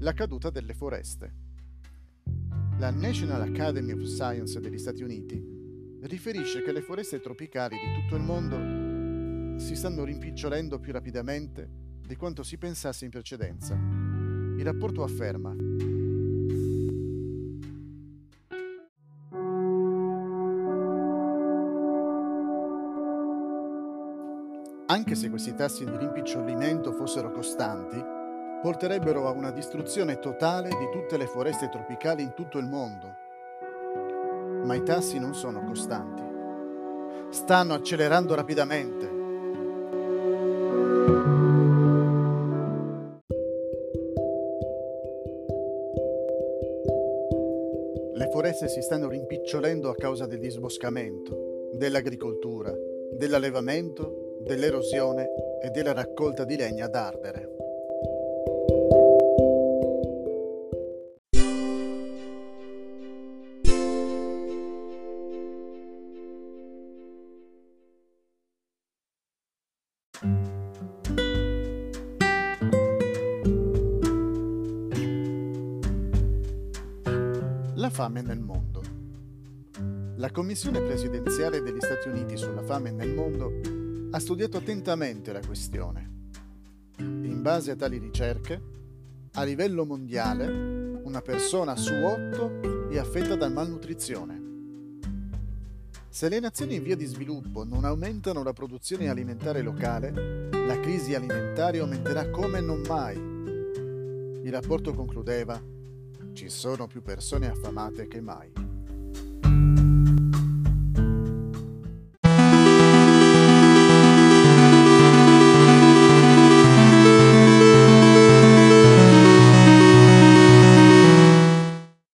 la caduta delle foreste. La National Academy of Science degli Stati Uniti riferisce che le foreste tropicali di tutto il mondo si stanno rimpicciolendo più rapidamente di quanto si pensasse in precedenza. Il rapporto afferma Anche se questi tassi di rimpicciolimento fossero costanti, porterebbero a una distruzione totale di tutte le foreste tropicali in tutto il mondo. Ma i tassi non sono costanti. Stanno accelerando rapidamente. Le foreste si stanno rimpicciolendo a causa del disboscamento, dell'agricoltura, dell'allevamento dell'erosione e della raccolta di legna ad ardere. La fame nel mondo. La Commissione presidenziale degli Stati Uniti sulla fame nel mondo ha studiato attentamente la questione. In base a tali ricerche, a livello mondiale, una persona su otto è affetta da malnutrizione. Se le nazioni in via di sviluppo non aumentano la produzione alimentare locale, la crisi alimentare aumenterà come non mai. Il rapporto concludeva, ci sono più persone affamate che mai.